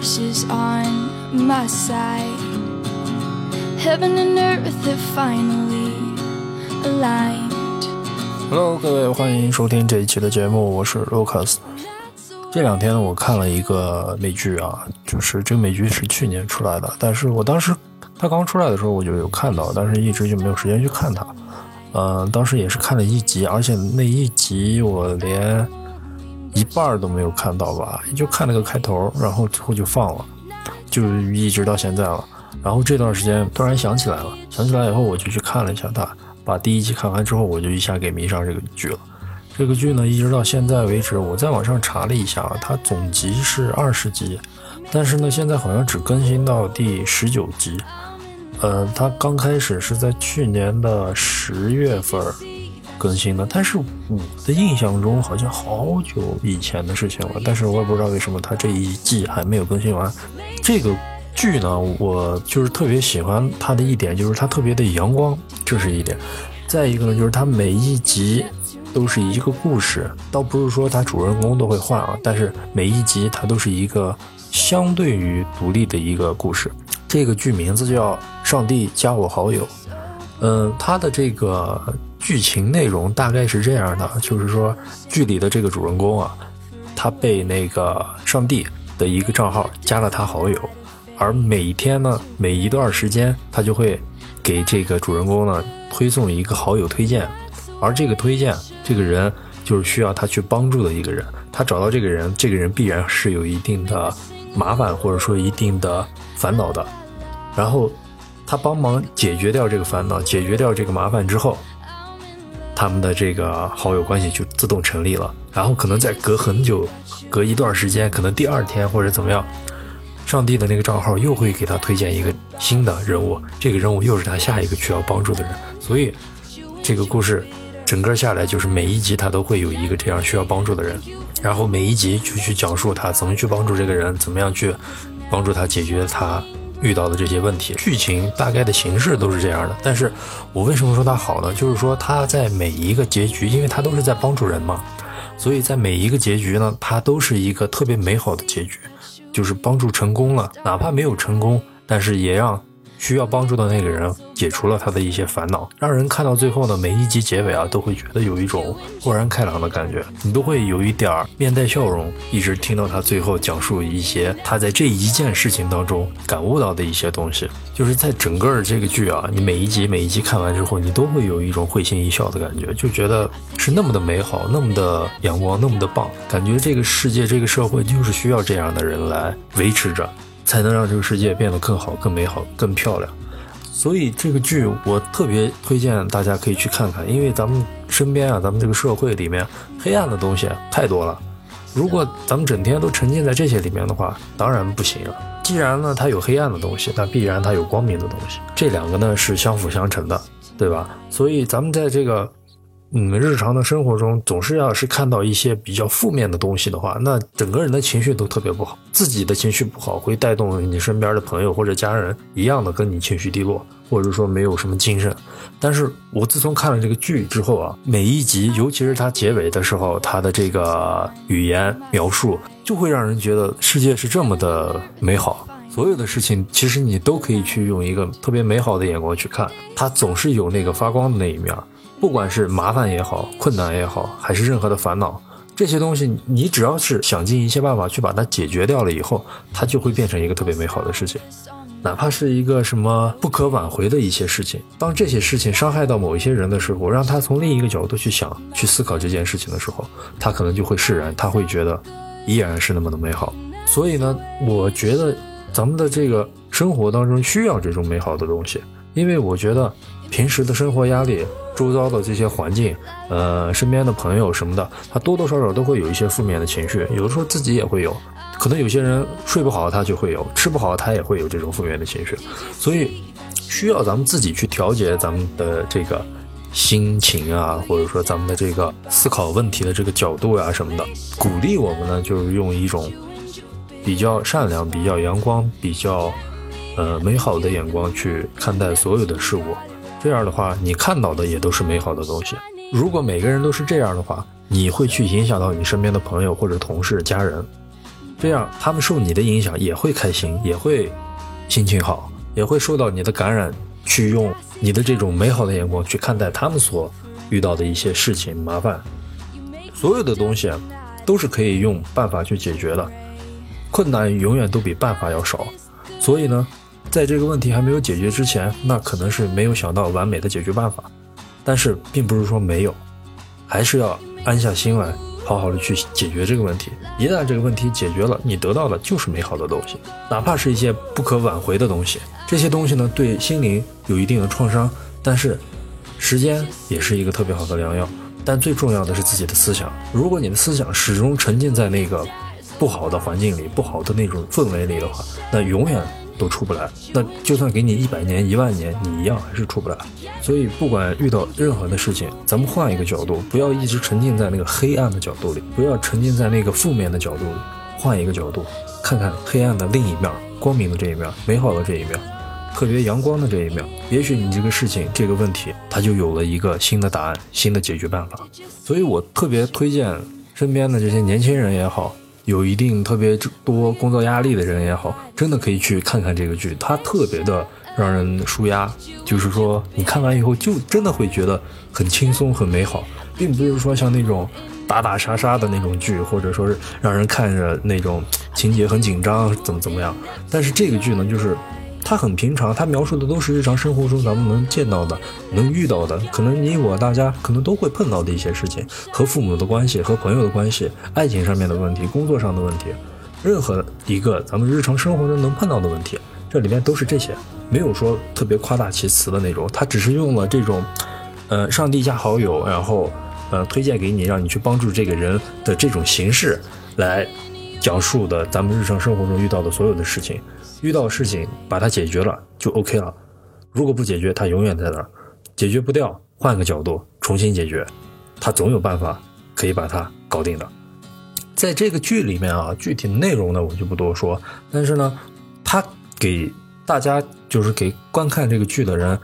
universe is on my side. Heaven and earth have finally aligned. Hello，各位，欢迎收听这一期的节目，我是 Lucas。这两天，我看了一个美剧啊，就是这个美剧是去年出来的，但是我当时它刚出来的时候我就有看到，但是一直就没有时间去看它。呃，当时也是看了一集，而且那一集我连一半都没有看到吧，就看了个开头，然后之后就放了，就一直到现在了。然后这段时间突然想起来了，想起来以后我就去看了一下它，把第一集看完之后，我就一下给迷上这个剧了。这个剧呢，一直到现在为止，我在网上查了一下，它总集是二十集，但是呢，现在好像只更新到第十九集。呃，它刚开始是在去年的十月份更新的，但是我的印象中好像好久以前的事情了，但是我也不知道为什么它这一季还没有更新完。这个剧呢，我就是特别喜欢它的一点，就是它特别的阳光，这是一点。再一个呢，就是它每一集都是一个故事，倒不是说它主人公都会换啊，但是每一集它都是一个相对于独立的一个故事。这个剧名字叫《上帝加我好友》，嗯，它的这个剧情内容大概是这样的，就是说剧里的这个主人公啊，他被那个上帝的一个账号加了他好友，而每天呢，每一段时间他就会给这个主人公呢推送一个好友推荐，而这个推荐这个人就是需要他去帮助的一个人，他找到这个人，这个人必然是有一定的麻烦或者说一定的烦恼的。然后，他帮忙解决掉这个烦恼，解决掉这个麻烦之后，他们的这个好友关系就自动成立了。然后可能再隔很久，隔一段时间，可能第二天或者怎么样，上帝的那个账号又会给他推荐一个新的人物，这个人物又是他下一个需要帮助的人。所以，这个故事整个下来就是每一集他都会有一个这样需要帮助的人，然后每一集就去讲述他怎么去帮助这个人，怎么样去帮助他解决他。遇到的这些问题，剧情大概的形式都是这样的。但是我为什么说它好呢？就是说它在每一个结局，因为它都是在帮助人嘛，所以在每一个结局呢，它都是一个特别美好的结局，就是帮助成功了，哪怕没有成功，但是也让。需要帮助的那个人解除了他的一些烦恼，让人看到最后呢，每一集结尾啊，都会觉得有一种豁然开朗的感觉，你都会有一点儿面带笑容，一直听到他最后讲述一些他在这一件事情当中感悟到的一些东西。就是在整个这个剧啊，你每一集每一集看完之后，你都会有一种会心一笑的感觉，就觉得是那么的美好，那么的阳光，那么的棒，感觉这个世界这个社会就是需要这样的人来维持着。才能让这个世界变得更好、更美好、更漂亮。所以这个剧我特别推荐大家可以去看看，因为咱们身边啊，咱们这个社会里面黑暗的东西太多了。如果咱们整天都沉浸在这些里面的话，当然不行了。既然呢它有黑暗的东西，那必然它有光明的东西，这两个呢是相辅相成的，对吧？所以咱们在这个。你们，日常的生活中总是要是看到一些比较负面的东西的话，那整个人的情绪都特别不好，自己的情绪不好，会带动你身边的朋友或者家人一样的跟你情绪低落，或者说没有什么精神。但是我自从看了这个剧之后啊，每一集，尤其是它结尾的时候，它的这个语言描述就会让人觉得世界是这么的美好，所有的事情其实你都可以去用一个特别美好的眼光去看，它总是有那个发光的那一面。不管是麻烦也好，困难也好，还是任何的烦恼，这些东西你只要是想尽一切办法去把它解决掉了以后，它就会变成一个特别美好的事情。哪怕是一个什么不可挽回的一些事情，当这些事情伤害到某一些人的时候，让他从另一个角度去想、去思考这件事情的时候，他可能就会释然，他会觉得依然是那么的美好。所以呢，我觉得咱们的这个生活当中需要这种美好的东西，因为我觉得平时的生活压力。周遭的这些环境，呃，身边的朋友什么的，他多多少少都会有一些负面的情绪，有的时候自己也会有，可能有些人睡不好，他就会有；吃不好，他也会有这种负面的情绪，所以需要咱们自己去调节咱们的这个心情啊，或者说咱们的这个思考问题的这个角度呀什么的，鼓励我们呢，就是用一种比较善良、比较阳光、比较呃美好的眼光去看待所有的事物。这样的话，你看到的也都是美好的东西。如果每个人都是这样的话，你会去影响到你身边的朋友或者同事、家人，这样他们受你的影响也会开心，也会心情好，也会受到你的感染，去用你的这种美好的眼光去看待他们所遇到的一些事情麻烦。所有的东西，都是可以用办法去解决的，困难永远都比办法要少。所以呢，在这个问题还没有解决之前，那可能是没有想到完美的解决办法，但是并不是说没有，还是要安下心来。好好的去解决这个问题，一旦这个问题解决了，你得到的就是美好的东西，哪怕是一些不可挽回的东西。这些东西呢，对心灵有一定的创伤，但是时间也是一个特别好的良药。但最重要的是自己的思想，如果你的思想始终沉浸在那个不好的环境里、不好的那种氛围里的话，那永远。都出不来，那就算给你一百年、一万年，你一样还是出不来。所以，不管遇到任何的事情，咱们换一个角度，不要一直沉浸在那个黑暗的角度里，不要沉浸在那个负面的角度里，换一个角度，看看黑暗的另一面，光明的这一面，美好的这一面，特别阳光的这一面。也许你这个事情、这个问题，它就有了一个新的答案、新的解决办法。所以我特别推荐身边的这些年轻人也好。有一定特别多工作压力的人也好，真的可以去看看这个剧，它特别的让人舒压。就是说，你看完以后就真的会觉得很轻松、很美好，并不是说像那种打打杀杀的那种剧，或者说是让人看着那种情节很紧张、怎么怎么样。但是这个剧呢，就是。它很平常，它描述的都是日常生活中咱们能见到的、能遇到的，可能你我大家可能都会碰到的一些事情，和父母的关系、和朋友的关系、爱情上面的问题、工作上的问题，任何一个咱们日常生活中能碰到的问题，这里面都是这些，没有说特别夸大其词的那种，它只是用了这种，呃，上帝加好友，然后呃推荐给你，让你去帮助这个人的这种形式来讲述的咱们日常生活中遇到的所有的事情。遇到事情把它解决了就 OK 了，如果不解决，它永远在那儿，解决不掉，换个角度重新解决，它总有办法可以把它搞定的。在这个剧里面啊，具体内容呢我就不多说，但是呢，他给大家就是给观看这个剧的人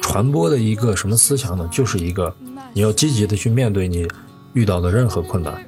传播的一个什么思想呢？就是一个你要积极的去面对你遇到的任何困难。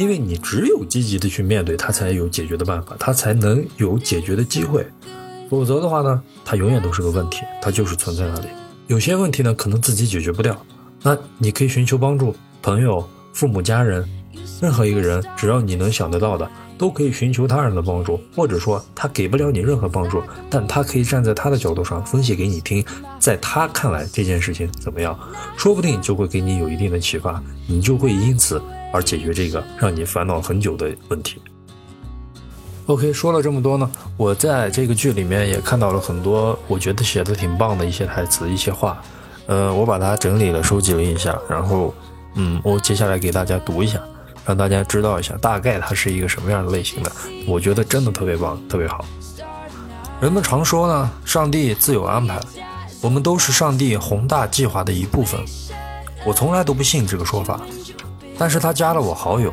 因为你只有积极的去面对他，才有解决的办法，他才能有解决的机会。否则的话呢，它永远都是个问题，它就是存在那里。有些问题呢，可能自己解决不掉，那你可以寻求帮助，朋友、父母、家人，任何一个人，只要你能想得到的。都可以寻求他人的帮助，或者说他给不了你任何帮助，但他可以站在他的角度上分析给你听，在他看来这件事情怎么样，说不定就会给你有一定的启发，你就会因此而解决这个让你烦恼很久的问题。OK，说了这么多呢，我在这个剧里面也看到了很多我觉得写的挺棒的一些台词、一些话，呃，我把它整理了、收集了一下，然后，嗯，我接下来给大家读一下。让大家知道一下，大概它是一个什么样的类型的，我觉得真的特别棒，特别好。人们常说呢，上帝自有安排，我们都是上帝宏大计划的一部分。我从来都不信这个说法，但是他加了我好友，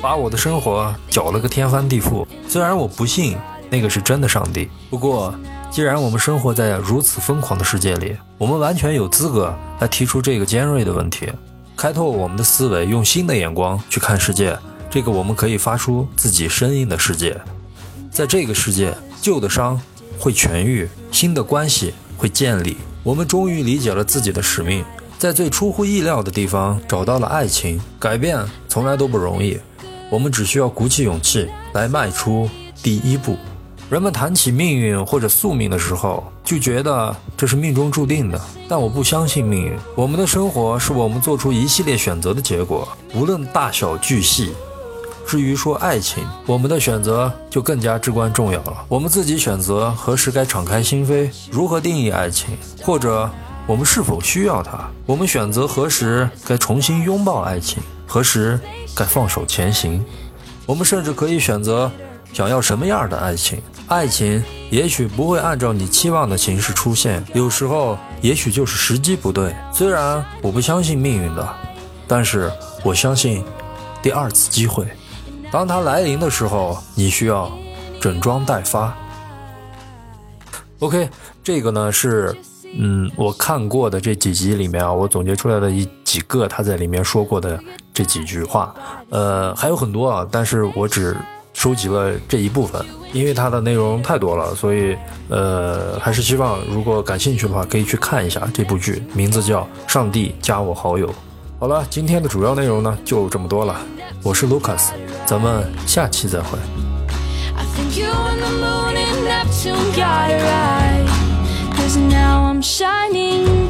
把我的生活搅了个天翻地覆。虽然我不信那个是真的上帝，不过既然我们生活在如此疯狂的世界里，我们完全有资格来提出这个尖锐的问题。开拓我们的思维，用新的眼光去看世界。这个我们可以发出自己声音的世界，在这个世界，旧的伤会痊愈，新的关系会建立。我们终于理解了自己的使命，在最出乎意料的地方找到了爱情。改变从来都不容易，我们只需要鼓起勇气来迈出第一步。人们谈起命运或者宿命的时候，就觉得这是命中注定的。但我不相信命运，我们的生活是我们做出一系列选择的结果，无论大小巨细。至于说爱情，我们的选择就更加至关重要了。我们自己选择何时该敞开心扉，如何定义爱情，或者我们是否需要它。我们选择何时该重新拥抱爱情，何时该放手前行。我们甚至可以选择。想要什么样的爱情？爱情也许不会按照你期望的形式出现，有时候也许就是时机不对。虽然我不相信命运的，但是我相信第二次机会。当它来临的时候，你需要整装待发。OK，这个呢是嗯我看过的这几集里面啊，我总结出来的一几个他在里面说过的这几句话。呃，还有很多啊，但是我只。收集了这一部分，因为它的内容太多了，所以呃，还是希望如果感兴趣的话，可以去看一下这部剧，名字叫《上帝加我好友》。好了，今天的主要内容呢就这么多了，我是 Lucas，咱们下期再会。I think you and the moon and Neptune got it right. now I'm shining.